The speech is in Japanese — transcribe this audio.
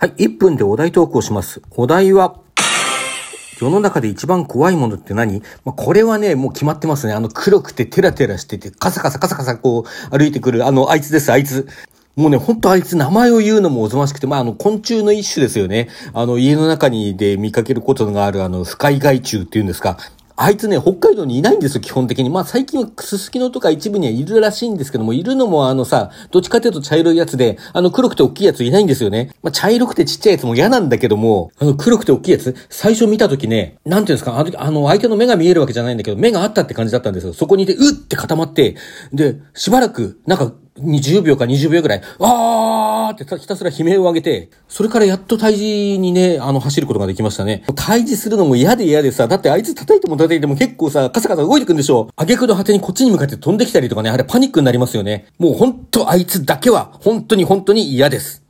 はい、1分でお題トークをします。お題は、世の中で一番怖いものって何？まあ、これはね、もう決まってますね。あの黒くてテラテラしてて、カサカサカサカサこう歩いてくる、あの、あいつです、あいつ。もうね、ほんとあいつ名前を言うのもおぞましくて、まあ、あの、昆虫の一種ですよね。あの、家の中にで見かけることがある、あの、不快害虫っていうんですか。あいつね、北海道にいないんですよ、基本的に。まあ最近はすすきのとか一部にはいるらしいんですけども、いるのもあのさ、どっちかというと茶色いやつで、あの黒くて大きいやついないんですよね。まあ茶色くてちっちゃいやつも嫌なんだけども、あの黒くて大きいやつ、最初見た時ね、なんていうんですか、あのあの相手の目が見えるわけじゃないんだけど、目があったって感じだったんですよ。そこにいて、うって固まって、で、しばらく、なんか、20秒か20秒ぐらい、あーってひたすら悲鳴を上げて、それからやっと退治にね、あの、走ることができましたね。退治するのも嫌で嫌でさ、だってあいつ叩いても叩いても結構さ、カサカサ動いてくんでしょ。挙句の果てにこっちに向かって飛んできたりとかね、あれパニックになりますよね。もうほんとあいつだけは、本当に本当に嫌です。